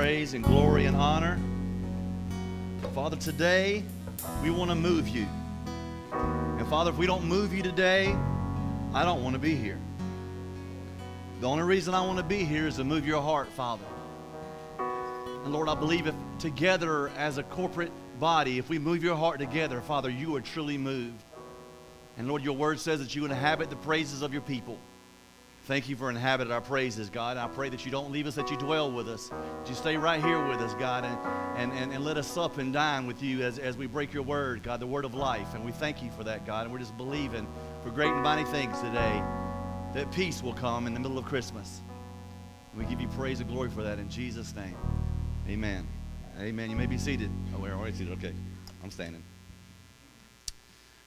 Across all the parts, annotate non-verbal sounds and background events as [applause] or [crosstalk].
praise and glory and honor. Father, today we want to move you. And Father, if we don't move you today, I don't want to be here. The only reason I want to be here is to move your heart, Father. And Lord, I believe if together as a corporate body, if we move your heart together, Father, you are truly moved. And Lord, your word says that you inhabit the praises of your people. Thank you for inhabiting our praises, God. I pray that you don't leave us, that you dwell with us. That you stay right here with us, God, and, and, and, and let us sup and dine with you as, as we break your word, God, the word of life. And we thank you for that, God. And we're just believing for great and mighty things today that peace will come in the middle of Christmas. We give you praise and glory for that in Jesus' name. Amen. Amen. You may be seated. Oh, we're already seated. Okay. I'm standing.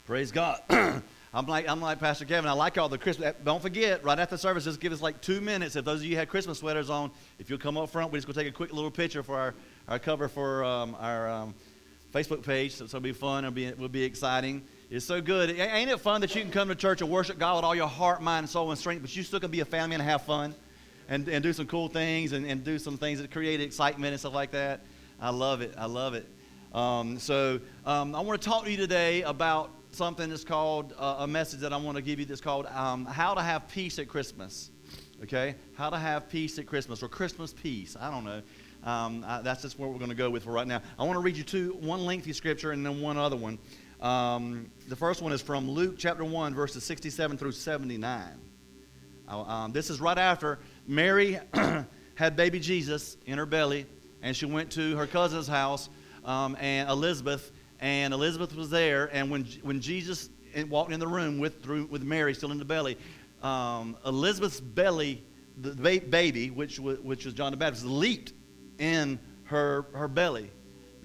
Praise God. [clears throat] I'm like, I'm like Pastor Kevin. I like all the Christmas. Don't forget, right after service, just give us like two minutes. If those of you had Christmas sweaters on, if you'll come up front, we're just to take a quick little picture for our, our cover for um, our um, Facebook page. So, so, it'll be fun. It'll be, it'll be exciting. It's so good. Ain't it fun that you can come to church and worship God with all your heart, mind, soul, and strength, but you still can be a family and have fun and, and do some cool things and, and do some things that create excitement and stuff like that? I love it. I love it. Um, so um, I want to talk to you today about something that's called uh, a message that I want to give you that's called um, How to Have Peace at Christmas. Okay? How to Have Peace at Christmas or Christmas Peace. I don't know. Um, I, that's just where we're going to go with for right now. I want to read you two, one lengthy scripture and then one other one. Um, the first one is from Luke chapter 1, verses 67 through 79. Um, this is right after Mary [clears throat] had baby Jesus in her belly, and she went to her cousin's house, um, and Elizabeth, and Elizabeth was there. And when, when Jesus walked in the room with, through, with Mary still in the belly, um, Elizabeth's belly, the baby, which was, which was John the Baptist, leaped in her, her belly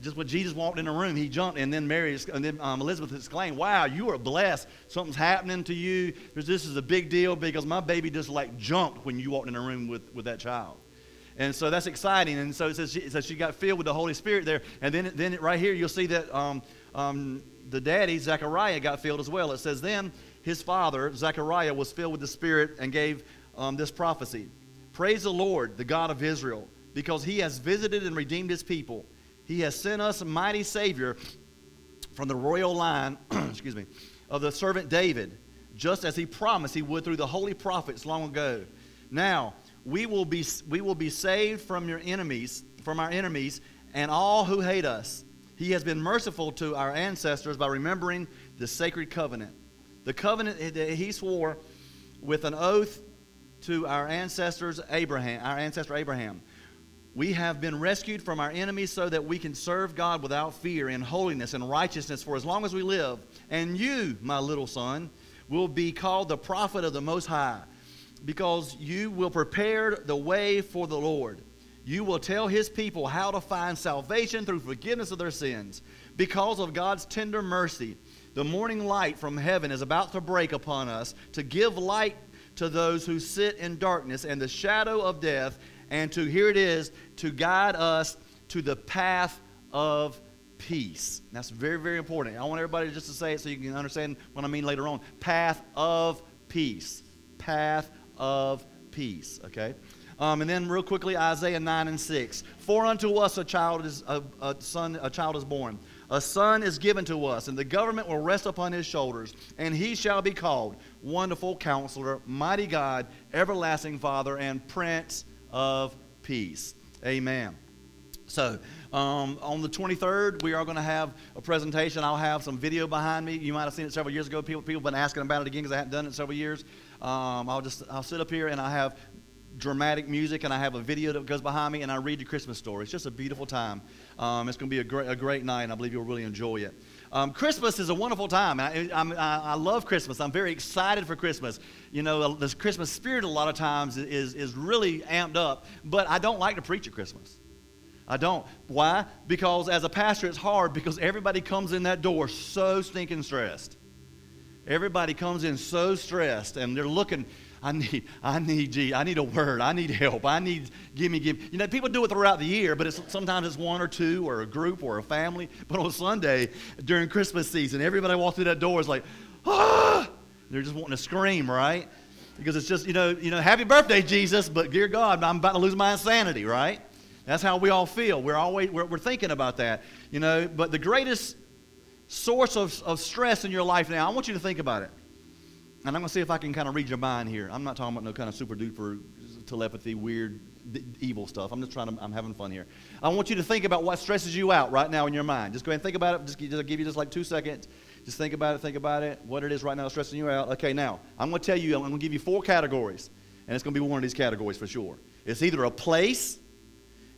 just when Jesus walked in the room, he jumped, and then Mary and then um, Elizabeth exclaimed, "Wow, you are blessed! Something's happening to you. This is a big deal because my baby just like jumped when you walked in the room with, with that child." And so that's exciting. And so it says she, so she got filled with the Holy Spirit there. And then, then right here, you'll see that um, um, the daddy, Zechariah, got filled as well. It says, Then his father, Zechariah, was filled with the Spirit and gave um, this prophecy Praise the Lord, the God of Israel, because he has visited and redeemed his people he has sent us a mighty Savior from the royal line, [clears throat] excuse me, of the servant David, just as he promised he would through the holy prophets long ago. Now, we will be, we will be saved from your enemies, from our enemies, and all who hate us. He has been merciful to our ancestors by remembering the sacred covenant. The covenant that he swore with an oath to our ancestors Abraham, our ancestor Abraham. We have been rescued from our enemies so that we can serve God without fear in holiness and righteousness for as long as we live. And you, my little son, will be called the prophet of the Most High because you will prepare the way for the Lord. You will tell his people how to find salvation through forgiveness of their sins. Because of God's tender mercy, the morning light from heaven is about to break upon us to give light to those who sit in darkness and the shadow of death and to, here it is, to guide us to the path of peace. That's very, very important. I want everybody just to say it so you can understand what I mean later on. Path of peace. Path of peace. Okay? Um, and then real quickly, Isaiah 9 and 6. For unto us a child is a, a son, a child is born. A son is given to us, and the government will rest upon his shoulders, and he shall be called Wonderful Counselor, Mighty God, Everlasting Father, and Prince of peace. Amen. So, um, on the 23rd, we are going to have a presentation. I'll have some video behind me. You might have seen it several years ago. People, people have been asking about it again because I hadn't done it several years. Um, I'll just I'll sit up here and I have dramatic music and I have a video that goes behind me and I read the Christmas story. It's just a beautiful time. Um, it's going to be a great, a great night and I believe you'll really enjoy it. Um, Christmas is a wonderful time. I, I, I, love Christmas. I'm very excited for Christmas. You know, the Christmas spirit a lot of times is, is really amped up, but I don't like to preach at Christmas. I don't. Why? Because as a pastor, it's hard because everybody comes in that door so stinking stressed. Everybody comes in so stressed and they're looking I need, I need, gee, I need a word. I need help. I need, give me, give me. You know, people do it throughout the year, but it's, sometimes it's one or two or a group or a family. But on Sunday, during Christmas season, everybody walks through that door is like, ah! They're just wanting to scream, right? Because it's just, you know, you know, happy birthday, Jesus, but dear God, I'm about to lose my insanity, right? That's how we all feel. We're always we're, we're thinking about that, you know. But the greatest source of, of stress in your life now, I want you to think about it. And I'm going to see if I can kind of read your mind here. I'm not talking about no kind of super duper telepathy, weird, d- evil stuff. I'm just trying to, I'm having fun here. I want you to think about what stresses you out right now in your mind. Just go ahead and think about it. Just, just give you just like two seconds. Just think about it, think about it, what it is right now stressing you out. Okay, now, I'm going to tell you, I'm going to give you four categories. And it's going to be one of these categories for sure. It's either a place,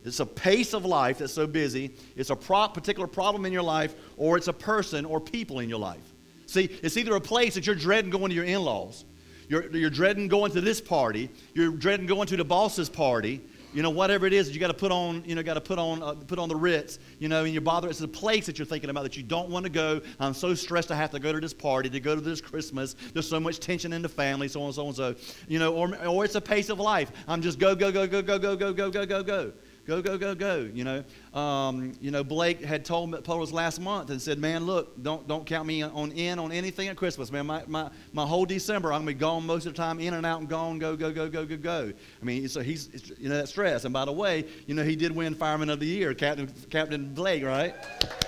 it's a pace of life that's so busy, it's a particular problem in your life, or it's a person or people in your life. See, it's either a place that you're dreading going to your in laws, you're, you're dreading going to this party, you're dreading going to the boss's party, you know, whatever it is that you got to put on, you know, got to put on, uh, put on the Ritz, you know, and you're bothered. It's a place that you're thinking about that you don't want to go. I'm so stressed I have to go to this party, to go to this Christmas. There's so much tension in the family, so on, and so on, so. You know, or, or it's a pace of life. I'm just go, go, go, go, go, go, go, go, go, go, go. Go, go, go, go. You know, um, you know. Blake had told, told us last month and said, "Man, look, don't don't count me on in on anything at Christmas, man. My, my, my whole December, I'm gonna be gone most of the time, in and out and gone, go, go, go, go, go, go. I mean, so he's you know that stress. And by the way, you know he did win Fireman of the Year, Captain Captain Blake, right?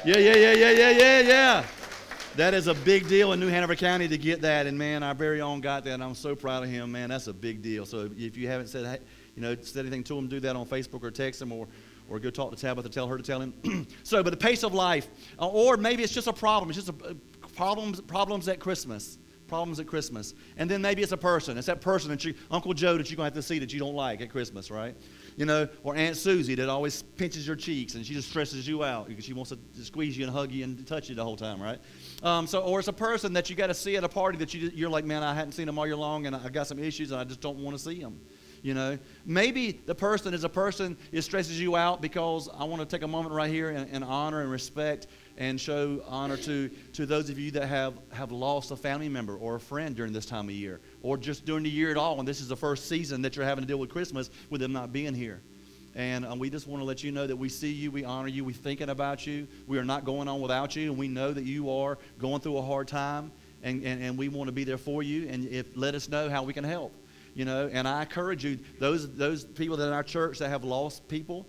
Yeah, yeah, yeah, yeah, yeah, yeah, yeah. That is a big deal in New Hanover County to get that, and man, our very own got that. I'm so proud of him, man. That's a big deal. So if you haven't said, you know, said anything to him, do that on Facebook or text him or, or go talk to Tabitha, tell her to tell him. [clears throat] so, but the pace of life, uh, or maybe it's just a problem. It's just a, uh, problems, problems at Christmas. Problems at Christmas. And then maybe it's a person. It's that person that you, Uncle Joe, that you're going to have to see that you don't like at Christmas, right? You know, or Aunt Susie that always pinches your cheeks and she just stresses you out because she wants to squeeze you and hug you and touch you the whole time, right? Um, so, or it's a person that you got to see at a party that you, you're like, man, I hadn't seen them all year long and I got some issues and I just don't want to see them you know maybe the person is a person it stresses you out because i want to take a moment right here and, and, honor and respect and show honor to to those of you that have have lost a family member or a friend during this time of year or just during the year at all and this is the first season that you're having to deal with christmas with them not being here and um, we just want to let you know that we see you, we honor you, we're thinking about you. We are not going on without you, and we know that you are going through a hard time, and, and, and we want to be there for you. And if let us know how we can help you know, and I encourage you, those, those people that in our church that have lost people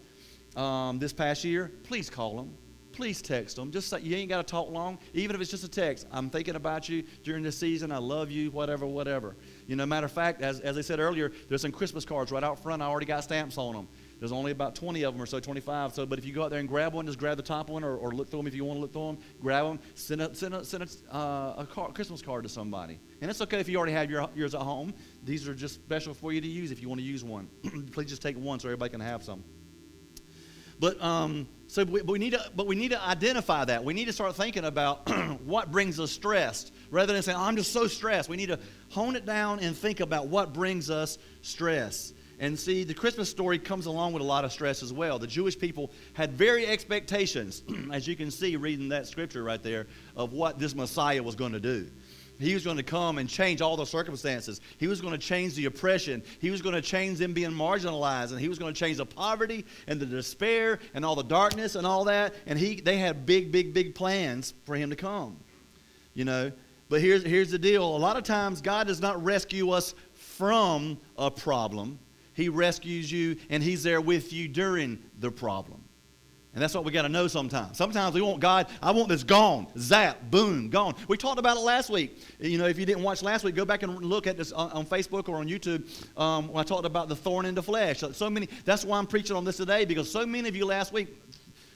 um, this past year, please call them. Please text them. Just say, you ain't got to talk long, even if it's just a text. I'm thinking about you during this season. I love you, whatever, whatever. You know, matter of fact, as, as I said earlier, there's some Christmas cards right out front. I already got stamps on them. There's only about 20 of them or so, 25. So, but if you go out there and grab one, just grab the top one or, or look through them if you want to look through them. Grab them. Send a, send a, send a, uh, a card, Christmas card to somebody. And it's okay if you already have your, yours at home. These are just special for you to use if you want to use one. [clears throat] Please just take one so everybody can have some. But um, so we, but we need to, but we need to identify that. We need to start thinking about [clears throat] what brings us stressed, rather than saying, oh, "I'm just so stressed." We need to hone it down and think about what brings us stress. And see, the Christmas story comes along with a lot of stress as well. The Jewish people had very expectations, [clears throat] as you can see reading that scripture right there, of what this Messiah was going to do. He was going to come and change all the circumstances. He was going to change the oppression. He was going to change them being marginalized. And he was going to change the poverty and the despair and all the darkness and all that. And he, they had big, big, big plans for him to come. You know? But here's, here's the deal a lot of times, God does not rescue us from a problem, he rescues you, and He's there with you during the problem. And that's what we got to know sometimes. Sometimes we want God, I want this gone, zap, boom, gone. We talked about it last week. You know, if you didn't watch last week, go back and look at this on, on Facebook or on YouTube um, when I talked about the thorn in the flesh. So, so many, that's why I'm preaching on this today because so many of you last week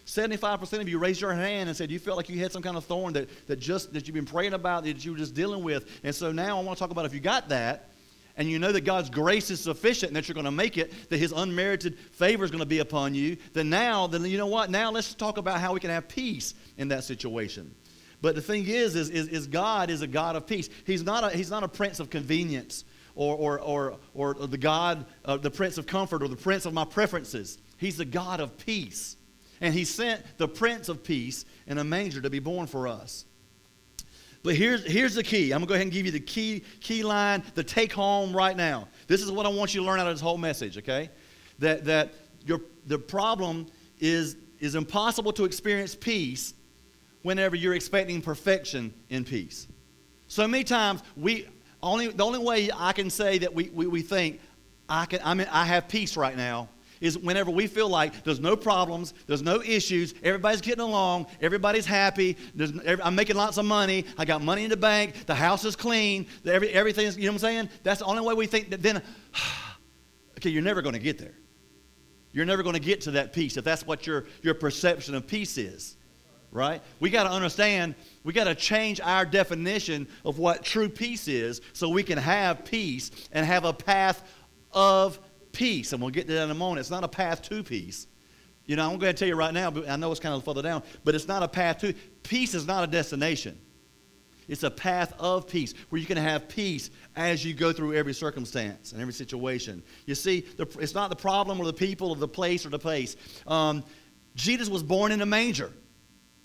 75% of you raised your hand and said you felt like you had some kind of thorn that, that just that you've been praying about that you were just dealing with and so now i want to talk about if you got that and you know that God's grace is sufficient and that you're going to make it, that His unmerited favor is going to be upon you, then now, then you know what? Now let's talk about how we can have peace in that situation. But the thing is, is, is, is God is a God of peace. He's not a, he's not a prince of convenience or, or, or, or the God, uh, the prince of comfort or the prince of my preferences. He's the God of peace. And He sent the prince of peace in a manger to be born for us. But here's, here's the key. I'm going to go ahead and give you the key, key line, the take home right now. This is what I want you to learn out of this whole message, okay? That, that your, the problem is, is impossible to experience peace whenever you're expecting perfection in peace. So many times, we, only, the only way I can say that we, we, we think, I, can, I, mean, I have peace right now, is whenever we feel like there's no problems, there's no issues, everybody's getting along, everybody's happy, every, I'm making lots of money, I got money in the bank, the house is clean, every, everything's, you know what I'm saying? That's the only way we think that then, [sighs] okay, you're never going to get there. You're never going to get to that peace if that's what your, your perception of peace is, right? We got to understand, we got to change our definition of what true peace is so we can have peace and have a path of peace. And we'll get to that in a moment. It's not a path to peace. You know, I'm going to tell you right now, but I know it's kind of further down, but it's not a path to peace is not a destination. It's a path of peace where you can have peace as you go through every circumstance and every situation. You see, the, it's not the problem or the people or the place or the place. Um, Jesus was born in a manger.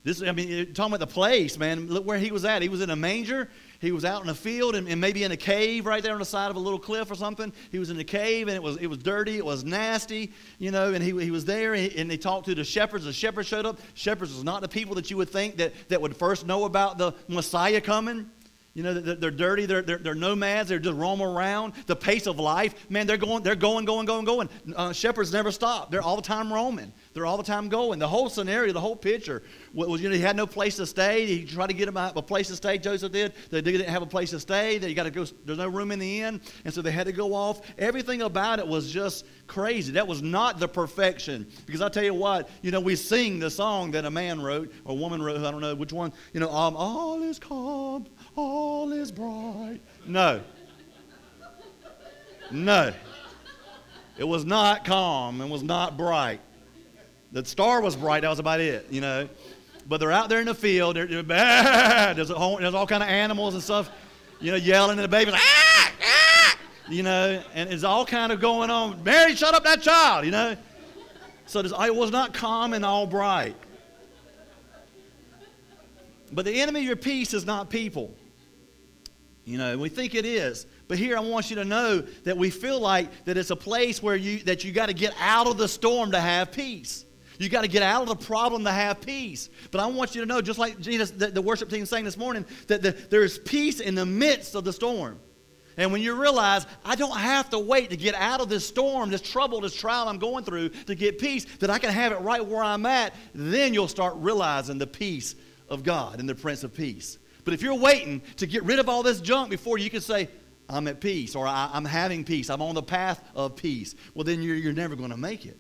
This, I mean, talking about the place, man. Look where he was at. He was in a manger. He was out in a field and, and, maybe in a cave right there on the side of a little cliff or something. He was in a cave and it was, it was dirty. It was nasty, you know, and he, he was there and, he, and they talked to the shepherds. The shepherds showed up. Shepherds was not the people that you would think that, that would first know about the Messiah coming. You know, they're, dirty, they're, they're, they're, nomads, they're just roaming around. The pace of life, man, they're going, they're going, going, going, going. Uh, shepherds never stop. They're all the time roaming. They're all the time going. The whole scenario, the whole picture was, you know, he had no place to stay. He tried to get him a place to stay, Joseph did. They didn't have a place to stay. They got to go, there's no room in the inn. And so they had to go off. Everything about it was just crazy. That was not the perfection. Because I tell you what, you know, we sing the song that a man wrote, or a woman wrote, I don't know which one, you know, um, all is calm all is bright. No. No. It was not calm and was not bright. The star was bright, that was about it, you know. But they're out there in the field, they're, they're there's, all, there's all kind of animals and stuff, you know, yelling at the baby, ah, ah, you know, and it's all kind of going on. Mary, shut up that child, you know. So it was not calm and all bright. But the enemy of your peace is not people. You know, we think it is. But here I want you to know that we feel like that it's a place where you that you got to get out of the storm to have peace. You got to get out of the problem to have peace. But I want you to know, just like Jesus, the, the worship team sang this morning, that the, there is peace in the midst of the storm. And when you realize, I don't have to wait to get out of this storm, this trouble, this trial I'm going through to get peace, that I can have it right where I'm at, then you'll start realizing the peace of God and the Prince of Peace. But if you're waiting to get rid of all this junk before you can say, I'm at peace or I'm having peace, I'm on the path of peace, well, then you're, you're never going to make it.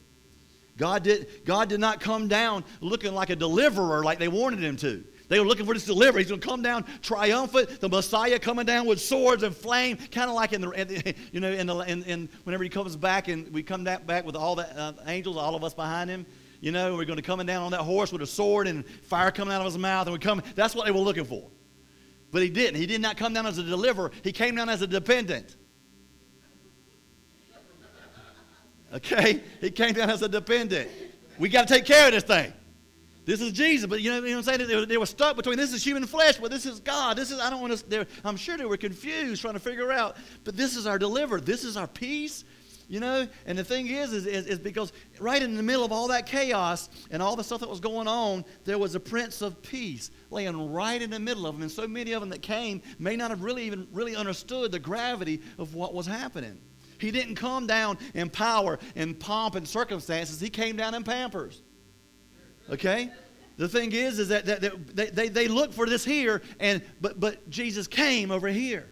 God did, God did not come down looking like a deliverer like they wanted him to. They were looking for this deliverer. He's going to come down triumphant, the Messiah coming down with swords and flame, kind of like in the, [laughs] you know, in the, in, in, whenever he comes back and we come back with all the uh, angels, all of us behind him. You know, we're going to come down on that horse with a sword and fire coming out of his mouth, and we come. That's what they were looking for. But he didn't. He did not come down as a deliverer, he came down as a dependent. Okay? He came down as a dependent. We got to take care of this thing. This is Jesus, but you know, you know what I'm saying? They were, they were, stuck between this is human flesh, but this is God. This is, I don't want to, I'm sure they were confused trying to figure out, but this is our deliverer. This is our peace. You know, and the thing is, is, is, is, because right in the middle of all that chaos and all the stuff that was going on, there was a Prince of Peace laying right in the middle of them. And so many of them that came may not have really even really understood the gravity of what was happening. He didn't come down in power and pomp and circumstances. He came down in pampers. Okay? The thing is, is that, that, that they, they, they look for this here, and but but Jesus came over here.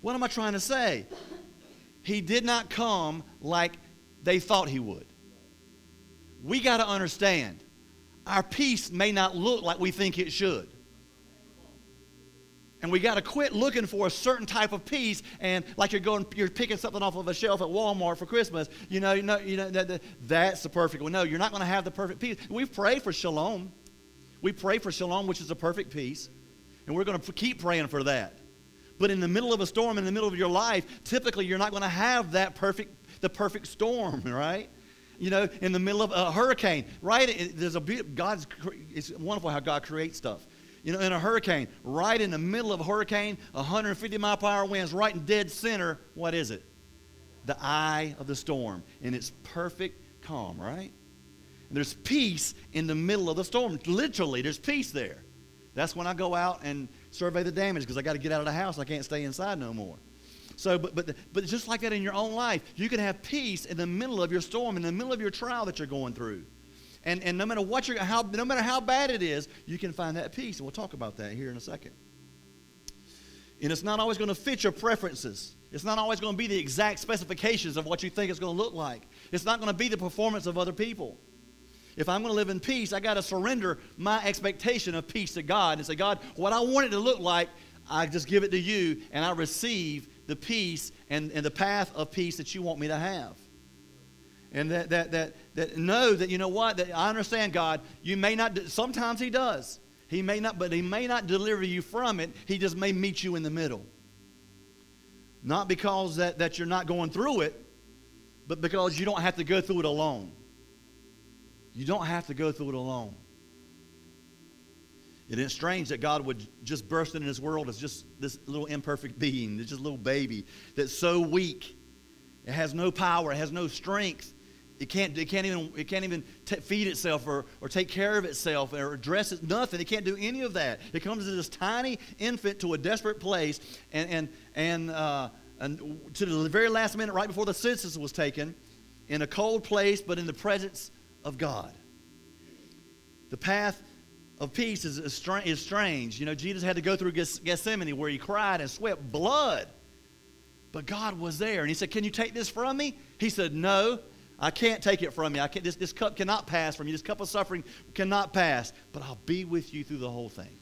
What am I trying to say? He did not come like they thought he would. We got to understand our peace may not look like we think it should. And we got to quit looking for a certain type of peace and like you're going, you're picking something off of a shelf at Walmart for Christmas. You know, you know, you know that, that, that's the perfect one. No, you're not going to have the perfect peace. We pray for shalom. We pray for shalom, which is a perfect peace. And we're going to keep praying for that. But in the middle of a storm, in the middle of your life, typically you're not going to have that perfect, the perfect storm, [laughs] right? You know, in the middle of a hurricane, right? There's a God's. It's wonderful how God creates stuff. You know, in a hurricane, right in the middle of a hurricane, 150 mile per hour winds, right in dead center. What is it? The eye of the storm, and it's perfect calm, right? And there's peace in the middle of the storm. Literally, there's peace there. That's when I go out and survey the damage because I got to get out of the house. I can't stay inside no more. So, but, but, but just like that in your own life, you can have peace in the middle of your storm, in the middle of your trial that you're going through. And, and no matter what you're, how, no matter how bad it is, you can find that peace. And we'll talk about that here in a second. And it's not always going to fit your preferences. It's not always going to be the exact specifications of what you think it's going to look like. It's not going to be the performance of other people. If I'm going to live in peace, I got to surrender my expectation of peace to God and say, God, what I want it to look like, I just give it to you and I receive the peace and, and the path of peace that you want me to have. And that, that, that, that know that, you know what, that I understand, God, you may not, sometimes He does. He may not, but He may not deliver you from it. He just may meet you in the middle. Not because that, that you're not going through it, but because you don't have to go through it alone. You don't have to go through it alone. It is strange that God would just burst into this world as just this little imperfect [laughs] being, this just little baby that's so weak. It has no power, it has no strength. It can't, it can't even, it can't even t- feed itself or, or take care of itself or dress it, nothing. It can't do any of that. It comes as this tiny infant to a desperate place and, and, and, uh, and to the very last minute, right before the census was taken, in a cold place, but in the presence of God. The path of peace is, is, strange. You know, Jesus had to go through Gethsemane where he cried and sweat blood. But God was there. And he said, Can you take this from me? He said, No, I can't take it from you. I can't, this, this cup cannot pass from you. This cup of suffering cannot pass. But I'll be with you through the whole thing.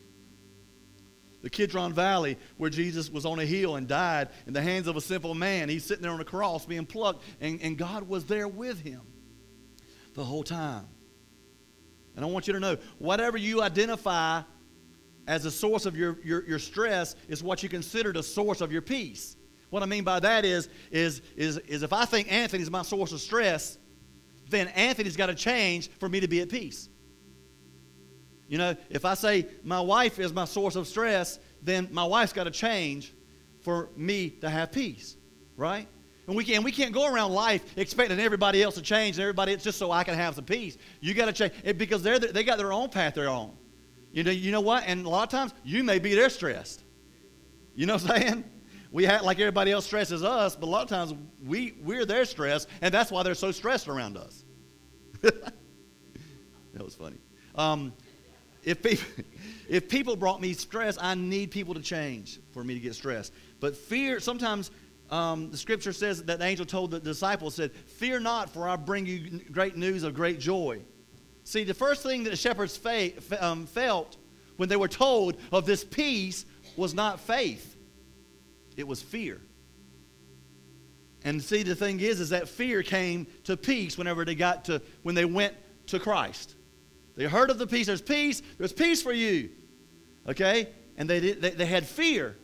The Kidron Valley, where Jesus was on a hill and died in the hands of a simple man, he's sitting there on a cross being plucked, and, and God was there with him the whole time. And I want you to know whatever you identify as a source of your, your, your stress is what you consider the source of your peace. What I mean by that is, is, is, is if I think Anthony's my source of stress, then Anthony's got to change for me to be at peace. You know, if I say my wife is my source of stress, then my wife's got to change for me to have peace, right? And we, can, we can't go around life expecting everybody else to change and everybody it's just so I can have some peace. You got to change it because they're, they got their own path they're on. You know, you know what? And a lot of times you may be there stressed. You know what I'm saying? We act like everybody else stresses us, but a lot of times we, we're their stress, and that's why they're so stressed around us. [laughs] that was funny. Um, if, people, [laughs] if people brought me stress, I need people to change for me to get stressed. But fear, sometimes um, the scripture says that the angel told the disciples, said, Fear not, for I bring you great news of great joy. See, the first thing that the shepherds fa- um, felt when they were told of this peace was not faith, it was fear. And see, the thing is, is that fear came to peace whenever they got to, when they went to Christ. They heard of the peace. There's peace. There's peace for you. Okay? And they, did, they, they had fear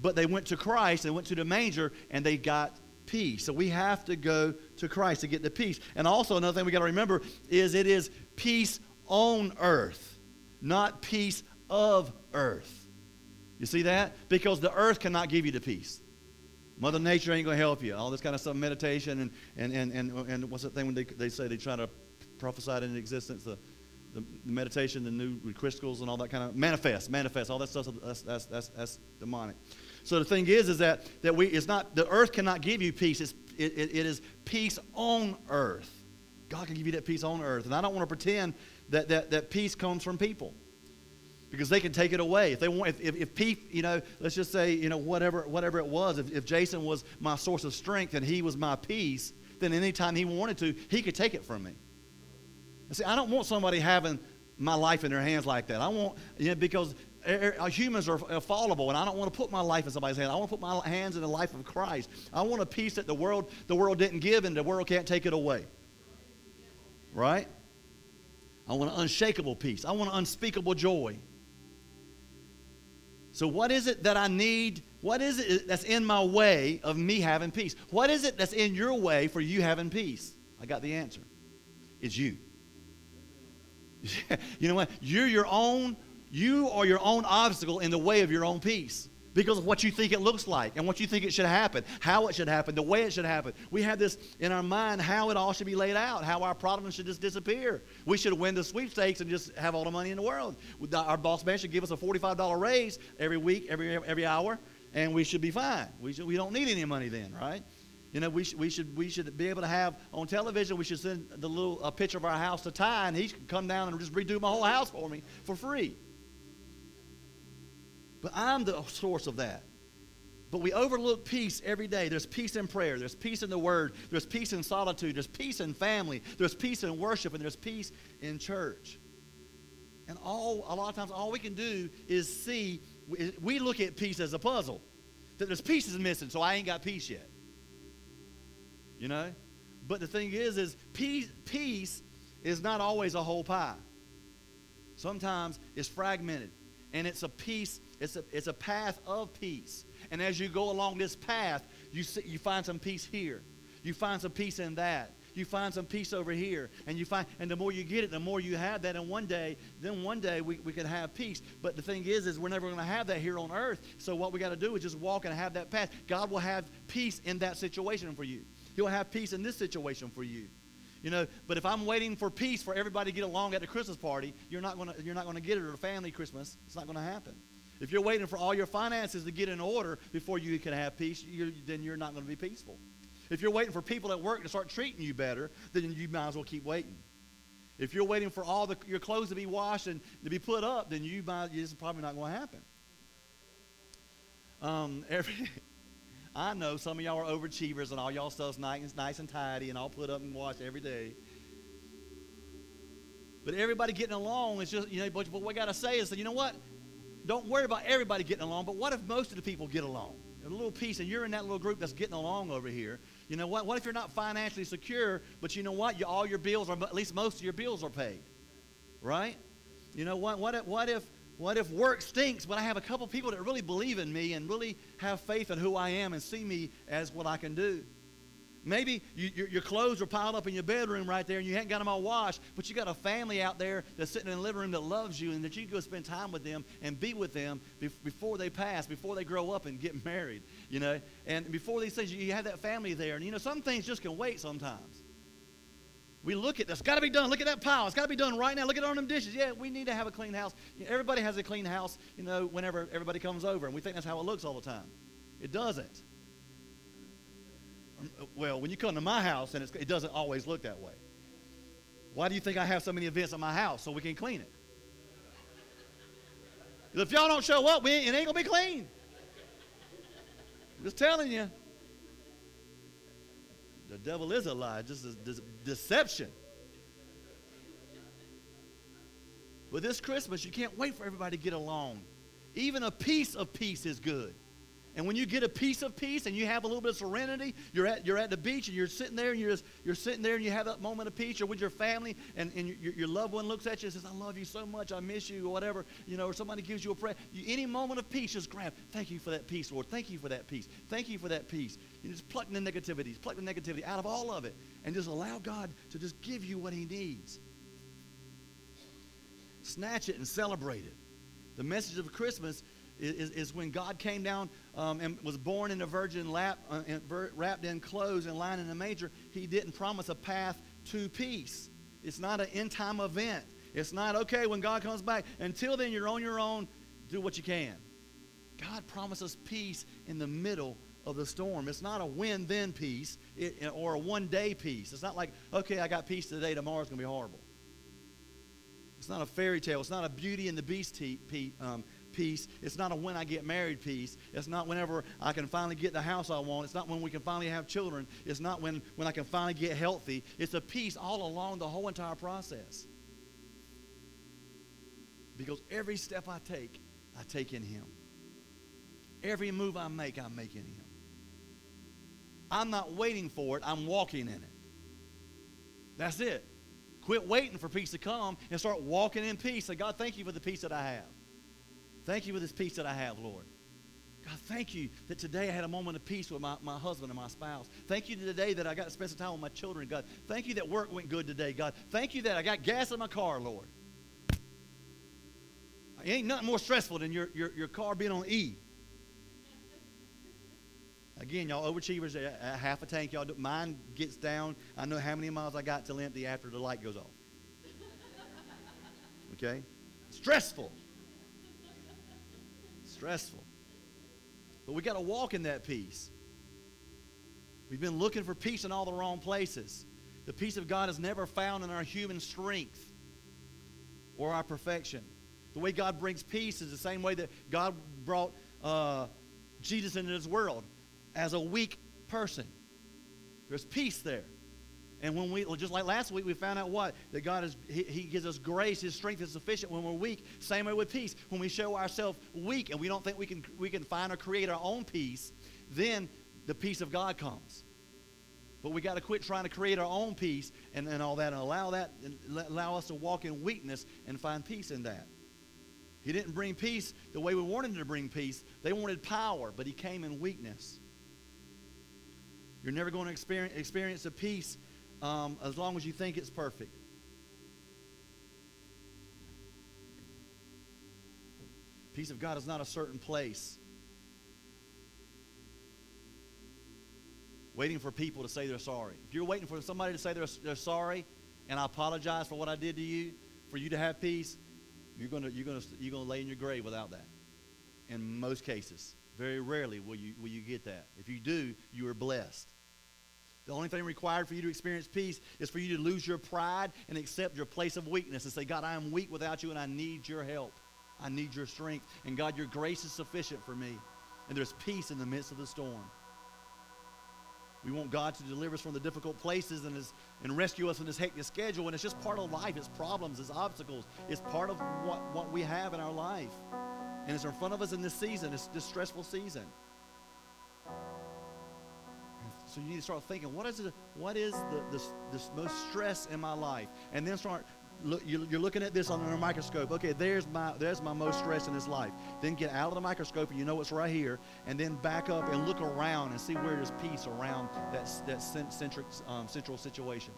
but they went to Christ, they went to the manger, and they got peace. So we have to go to Christ to get the peace. And also, another thing we got to remember is it is peace on earth, not peace of earth. You see that? Because the earth cannot give you the peace. Mother Nature ain't going to help you. All this kind of stuff, meditation, and, and, and, and, and what's that thing when they, they say they try to prophesy it into existence? The, the, meditation, the new crystals, and all that kind of manifest, manifest, all that stuff. That's, that's, that's, that's demonic. So the thing is, is that, that we, it's not, the earth cannot give you peace. It's, it, it, it is peace on earth. God can give you that peace on earth. And I don't want to pretend that, that, that peace comes from people because they can take it away. If they want, if, if, if you know, let's just say, you know, whatever, whatever it was, if, if Jason was my source of strength and he was my peace, then anytime he wanted to, he could take it from me. See, I don't want somebody having my life in their hands like that. I want, you know, because humans are fallible, and I don't want to put my life in somebody's hand. I want to put my hands in the life of Christ. I want a peace that the world, the world didn't give, and the world can't take it away. Right? I want an unshakable peace. I want an unspeakable joy. So, what is it that I need? What is it that's in my way of me having peace? What is it that's in your way for you having peace? I got the answer. It's you. [laughs] you know what? You're your own you are your own obstacle in the way of your own peace because of what you think it looks like and what you think it should happen, how it should happen, the way it should happen. We have this in our mind how it all should be laid out, how our problems should just disappear. We should win the sweepstakes and just have all the money in the world. Our boss man should give us a $45 raise every week, every, every hour. and we should be fine. We, should, we don't need any money then, right? You know, we, sh- we, should, we should be able to have on television, we should send the little a picture of our house to Ty, and he can come down and just redo my whole house for me for free. But I'm the source of that. But we overlook peace every day. There's peace in prayer. There's peace in the Word. There's peace in solitude. There's peace in family. There's peace in worship. And there's peace in church. And all, a lot of times, all we can do is see, we look at peace as a puzzle. That there's pieces missing, so I ain't got peace yet. You know? But the thing is, is peace, peace is not always a whole pie. Sometimes it's fragmented. And it's a peace, it's a, it's a path of peace. And as you go along this path, you, see, you find some peace here. You find some peace in that. You find some peace over here. And you find and the more you get it, the more you have that. And one day, then one day we, we can have peace. But the thing is, is we're never going to have that here on earth. So what we got to do is just walk and have that path. God will have peace in that situation for you. He'll have peace in this situation for you. You know, but if I'm waiting for peace for everybody to get along at the Christmas party, you're not to you're not to get it at a family Christmas. It's not to happen. If you're waiting for all your finances to get in order before you can have peace, you're, then you're not going to be peaceful. If you're waiting for people at work to start treating you better, then you might as well keep waiting. If you're waiting for all the, your clothes to be washed and to be put up, then you might, it's probably not going to happen. Um, [laughs] every, I know some of y'all are overachievers and all y'all stuff's nice, nice and tidy and all put up and washed every day. But everybody getting along is just, you know, but what we got to say is that, you know what? Don't worry about everybody getting along, but what if most of the people get along? A little piece, and you're in that little group that's getting along over here. You know what? What if you're not financially secure, but you know what? You, all your bills are, at least most of your bills are paid, right? You know what? What if, what if, what if work stinks, but I have a couple people that really believe in me and really have faith in who I am and see me as what I can do? Maybe you, your, your, clothes are piled up in your bedroom right there and you haven't got them all washed, but you got a family out there that's sitting in the living room that loves you and that you can go spend time with them and be with them before they pass, before they grow up and get [laughs] married, you know. And before these things, you have that family there. And, you know, some things just can wait sometimes. We look at this. Got to be done. Look at that pile. It's got to be done right now. Look at all them dishes. Yeah, we need to have a clean house. Everybody has a clean house, you know, whenever everybody comes over. And we think that's how it looks all the time. It doesn't. Well, when you come to my house, and it doesn't always look that way. Why do you think I have so many events at my house so we can clean it? If y'all don't show up, we ain't, it ain't gonna be clean. I'm just telling you. The devil is a lie, just a deception. But this Christmas, you can't wait for everybody to get along. Even a piece of peace is good. And when you get a piece of peace and you have a little bit of serenity, you're at, you're at the beach and you're sitting there and you're, just, you're sitting there and you have that moment of peace, or with your family and, and your, your loved one looks at you and says, I love you so much, I miss you, or whatever, you know, or somebody gives you a prayer. You, any moment of peace, just grab, thank you for that peace, Lord. Thank you for that peace. Thank you for that peace. You just pluck the negativities, pluck the negativity out of all of it, and just allow God to just give you what He needs. Snatch it and celebrate it. The message of Christmas is, is when God came down um, and was born in a virgin lap, uh, wrapped in clothes and lying in a manger. He didn't promise a path to peace. It's not an end time event. It's not, okay, when God comes back. Until then, you're on your own. Do what you can. God promises peace in the middle of the storm. It's not a win then peace it, or a one day peace. It's not like, okay, I got peace today, tomorrow's going to be horrible. It's not a fairy tale. It's not a Beauty and the Beast te- um, peace. It's not a when I get married peace. It's not whenever I can finally get the house I want. It's not when we can finally have children. It's not when, when I can finally get healthy. It's a peace all along the whole entire process. Because every step I take, I take in Him. Every move I make, I make in Him. I'm not waiting for it, I'm walking in it. That's it. Quit waiting for peace to come and start walking in peace. Say, God, thank you for the peace that I have. Thank you for this peace that I have, Lord. God, thank you that today I had a moment of peace with my, my husband and my spouse. Thank you today that I got to spend some time with my children, God. Thank you that work went good today, God. Thank you that I got gas in my car, Lord. It ain't nothing more stressful than your, your, your car being on E. Again, y'all overachievers, half a tank, y'all. Do, mine gets down. I know how many miles I got till empty after the light goes off. Okay? Stressful stressful. But we got to walk in that peace. We've been looking for peace in all the wrong places. The peace of God is never found in our human strength or our perfection. The way God brings peace is the same way that God brought uh, Jesus into this world as a weak person. There's peace there. And when we, just like last week, we found out what? That God is, he, he, gives us grace. His strength is sufficient when we're weak. Same way with peace. When we show ourselves weak and we don't think we can, we can find or create our own peace, then the peace of God comes. But we got to quit trying to create our own peace and, and all that and allow that, and allow us to walk in weakness and find peace in that. He didn't bring peace the way we wanted him to bring peace. They wanted power, but he came in weakness. You're never going to experience, experience a peace um, as long as you think it's perfect. Peace of God is not a certain place. Waiting for people to say they're sorry. If you're waiting for somebody to say they're, they're sorry and I apologize for what I did to you, for you to have peace, you're going to, you're to, you're to lay in your grave without that. In most cases. Very rarely will you, will you get that. If you do, you are blessed. The only thing required for you to experience peace is for you to lose your pride and accept your place of weakness and say, God, I am weak without you and I need your help. I need your strength. And God, your grace is sufficient for me. And there's peace in the midst of the storm. We want God to deliver us from the difficult places and, his, and rescue us from this hectic schedule. And it's just part of life. It's problems, it's obstacles. It's part of what, what we have in our life. And it's in front of us in this season, this, this stressful season. So you need to start thinking, what is, it, what is the, the, the most stress in my life? And then start, look, you're looking at this under a microscope. Okay, there's my, there's my most stress in this life. Then get out of the microscope and you know what's right here. And then back up and look around and see where there's peace around that, that centric, um, central situation.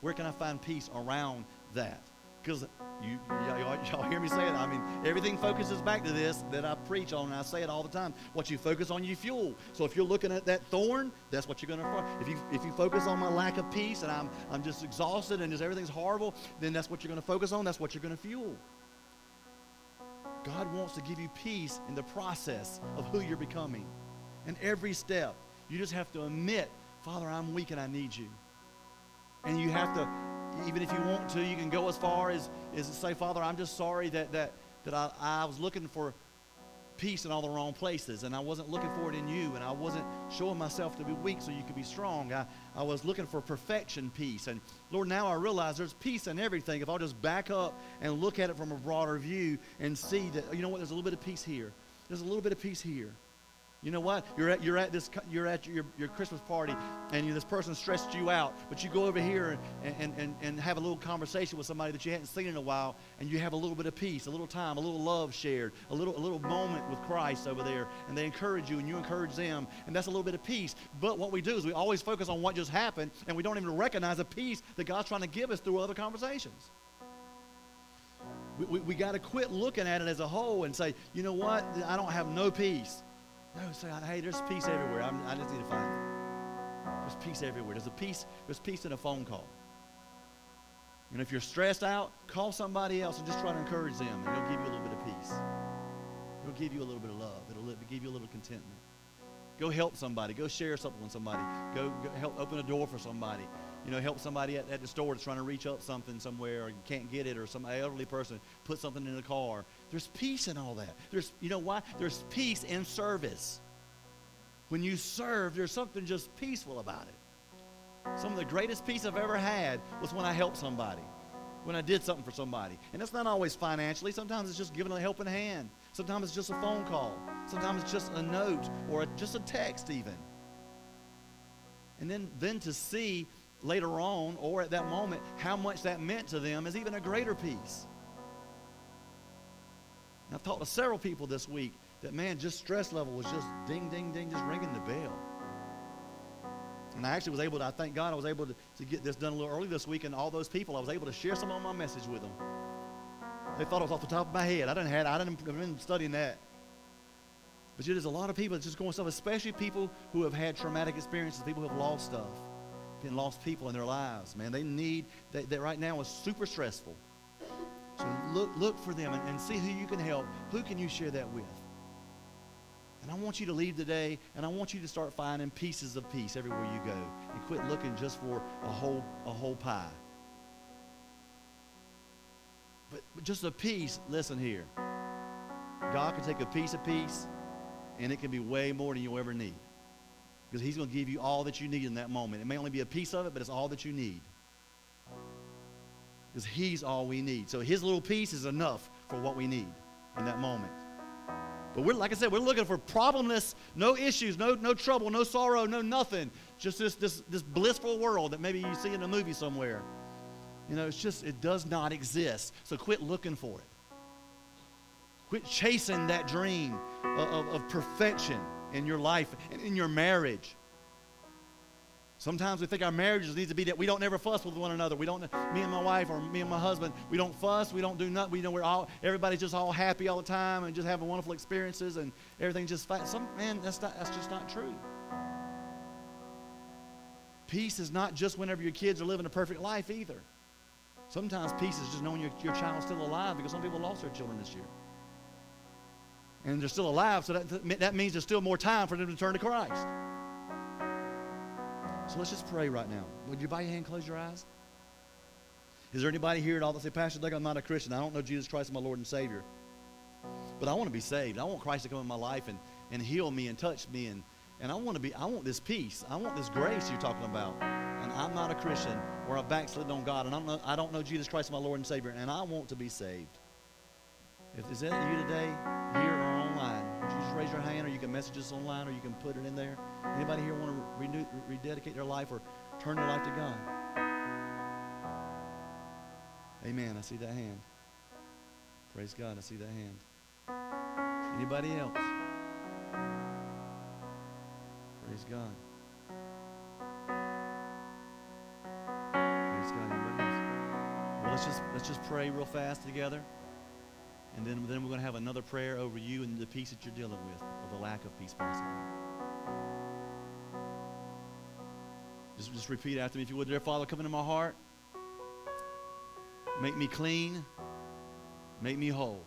Where can I find peace around that? Because you, y'all, y'all hear me say it. I mean, everything focuses back to this that I preach on, and I say it all the time. What you focus on, you fuel. So if you're looking at that thorn, that's what you're going to. If you if you focus on my lack of peace and I'm I'm just exhausted and just everything's horrible, then that's what you're going to focus on. That's what you're going to fuel. God wants to give you peace in the process of who you're becoming, in every step. You just have to admit, Father, I'm weak and I need you. And you have to even if you want to, you can go as far as, as to say, Father, I'm just sorry that, that, that I, I was looking for peace in all the wrong places, and I wasn't looking for it in you, and I wasn't showing myself to be weak so you could be strong. I, I was looking for perfection peace. And Lord, now I realize there's peace in everything. If I'll just back up and look at it from a broader view and see that, you know what, there's a little bit of peace here. There's a little bit of peace here. You know what? You're at, you're at this you're at your, your Christmas party and you, this person stressed you out, but you go over here and, and, and, and have a little conversation with somebody that you hadn't seen in a while, and you have a little bit of peace, a little time, a little love shared, a little a little moment with Christ over there, and they encourage you and you encourage them, and that's a little bit of peace. But what we do is we always focus on what just happened, and we don't even recognize the peace that God's trying to give us through other conversations. We, we, we got to quit looking at it as a whole and say, you know what? I don't have no peace. No, say, hey, there's peace everywhere. I'm, i just need to find it. There's peace everywhere. There's a peace. There's peace in a phone call. And if you're stressed out, call somebody else and just try to encourage them, and they'll give you a little bit of peace. It'll give you a little bit of love. It'll give you a little contentment. Go help somebody. Go share something with somebody. Go, go help open a door for somebody you know, help somebody at, at the store that's trying to reach up something somewhere or can't get it, or some elderly person put something in the car. There's peace in all that. There's, you know why? There's peace in service. When you serve, there's something just peaceful about it. Some of the greatest peace I've ever had was when I helped somebody, when I did something for somebody. And it's not always financially. Sometimes it's just giving a helping hand. Sometimes it's just a phone call. Sometimes it's just a note or a, just a text even. And then, then to see later on or at that moment how much that meant to them is even a greater peace. I've talked to several people this week that, man, just stress level was just ding, ding, ding, just ringing the bell. And I actually was able to, I thank God I was able to, to get this done a little early this week, and all those people, I was able to share some of my message with them. They thought it was off the top of my head. I didn't have, I didn't have been studying that. But there's a lot of people that's just going stuff, especially people who have had traumatic experiences, people who have lost stuff been lost people in their lives, man. They need that right now is super stressful. So look, look for them and, and see who you can help. Who can you share that with? And I want you to leave today, and I want you to start finding pieces of peace everywhere you go, and quit looking just for a whole a whole pie. But, but just a piece. Listen here. God can take a piece of peace, and it can be way more than you'll ever need, because He's going to give you all that you need in that moment. It may only be a piece of it, but it's all that you need, because He's all we need. So His little piece is enough for what we need in that moment. But we're, like I said, we're looking for problemless, no issues, no, no trouble, no sorrow, no nothing. Just this, this, this blissful world that maybe you see in a movie somewhere. You know, it's just, it does not exist. So quit looking for it. Quit chasing that dream of, of, of perfection in your life and in your marriage. Sometimes we think our marriages need to be that we don't never fuss with one another. We don't, me and my wife or me and my husband, we don't fuss. We don't do nothing. We know we're all, everybody's just all happy all the time and just having wonderful experiences and everything's just fine. Some, man, that's, not, that's just not true. Peace is not just whenever your kids are living a perfect life either. Sometimes peace is just knowing your, your child's still alive because some people lost their children this year. And they're still alive, so that, that means there's still more time for them to turn to Christ. So let's just pray right now. Would you bow your hand, close your eyes? Is there anybody here at all that say, Pastor Doug, I'm not a Christian. I don't know Jesus Christ as my Lord and Savior. But I want to be saved. I want Christ to come in my life and, and heal me and touch me. And, and I want to be, I want this peace. I want this grace you're talking about. And I'm not a Christian or I've backslidden on God. And I'm not, know, I don't know Jesus Christ as my Lord and Savior. And I want to be saved. If is that you today, here raise your hand or you can message us online or you can put it in there? Anybody here want to renew, rededicate their life or turn their life to God? Amen. I see that hand. Praise God. I see that hand. Anybody else? Praise God. Praise God. Anybody else? Well, let's just let's just pray real fast together. And then, then we're going to have another prayer over you and the peace that you're dealing with, or the lack of peace, possibly. Just, just repeat after me, if you would. Dear Father, come into my heart. Make me clean. Make me whole.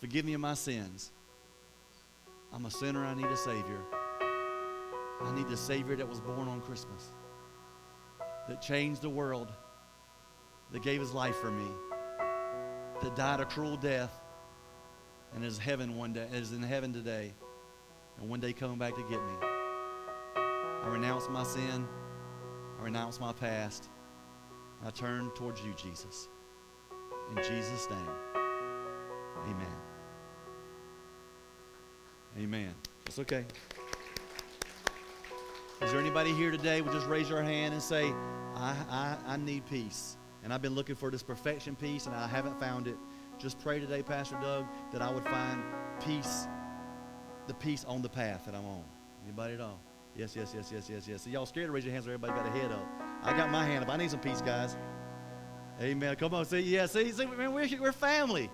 Forgive me of my sins. I'm a sinner. I need a Savior. I need the Savior that was born on Christmas, that changed the world, that gave his life for me that died a cruel death and is heaven one day is in heaven today and one day coming back to get me. I renounce my sin. I renounce my past. I turn towards you, Jesus. In Jesus' name. Amen. Amen. It's okay. Is there anybody here today would just raise your hand and say, I, I, I need peace? And I've been looking for this perfection peace, and I haven't found it. Just pray today, Pastor Doug, that I would find peace, the peace on the path that I'm on. Anybody at all? Yes, yes, yes, yes, yes, yes. So y'all scared to raise your hands, or everybody got a head up. I got my hand up. I need some peace, guys. Amen. Come on, see, yeah, see, see, man, we're, we're family.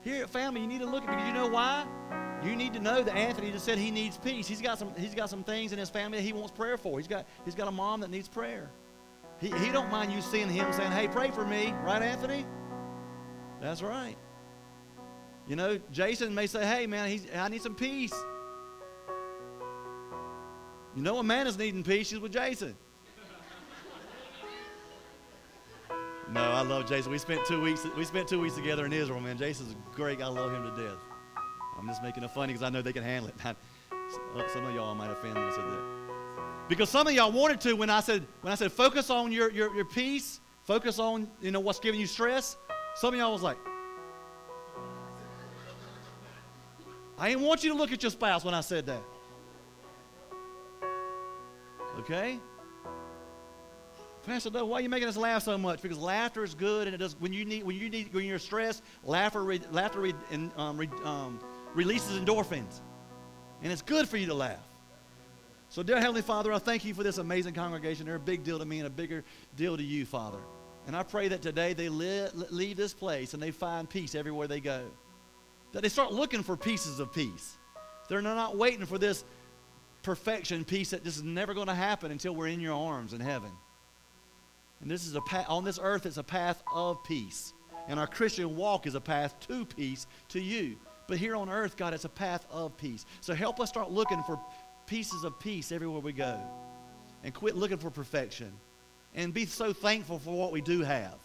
Here at family, you need to look at because you know why? You need to know that Anthony just said he needs peace. He's got some, he's got some things in his family that he wants prayer for. He's got, he's got a mom that needs prayer. He, he don't mind you seeing him saying, hey, pray for me. Right, Anthony? That's right. You know, Jason may say, hey, man, I need some peace. You know, a man is needing peace. She's with Jason. [laughs] no, I love Jason. We spent two weeks. We spent two weeks together in Israel, man. Jason's great. I love him to death. I'm just making it funny because I know they can handle it. [laughs] Some of y'all might offend I said that. Because some of y'all wanted to when I said when I said focus on your, your, your peace, focus on you know what's giving you stress. Some of y'all was like, I didn't want you to look at your spouse when I said that. Okay? Pastor Doug, why are you making us laugh so much? Because laughter is good, and it does. When you need, when you need, when you're stressed, laughter, re, laughter, re, and, um, re, um, releases endorphins, and it's good for you to laugh. So, dear Heavenly Father, I thank you for this amazing congregation. They're a big deal to me and a bigger deal to you, Father. And I pray that today they leave this place and they find peace everywhere they go. That they start looking for pieces of peace. They're not waiting for this perfection peace that just is never going to happen until we're in your arms in heaven. And this is a path, on this earth, it's a path of peace. And our Christian walk is a path to peace to you. But here on earth, God, it's a path of peace. So help us start looking for pieces of peace everywhere we go and quit looking for perfection and be so thankful for what we do have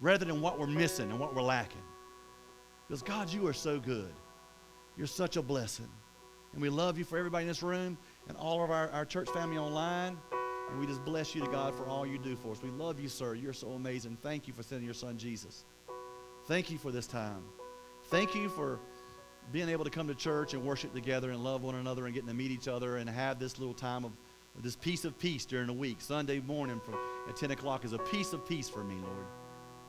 rather than what we're missing and what we're lacking. Because, God, you are so good. You're such a blessing. And we love you for everybody in this room and all of our, our church family online. And we just bless you to God for all you do for us. We love you, sir. You're so amazing. Thank you for sending your son, Jesus. Thank you for this time. Thank you for being able to come to church and worship together and love one another and getting to meet each other and have this little time of this piece of peace during the week. Sunday morning from, at 10 o'clock is a piece of peace for me, Lord.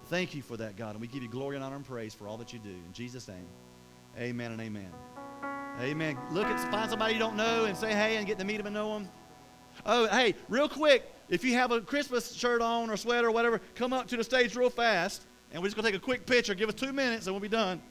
Thank you for that, God. And we give you glory and honor and praise for all that you do. In Jesus' name, amen and amen. Amen. Look at find somebody you don't know and say hey and get to meet them and know them. Oh, hey, real quick, if you have a Christmas shirt on or sweater or whatever, come up to the stage real fast, and we're just gonna take a quick picture. Give us two minutes, and we'll be done.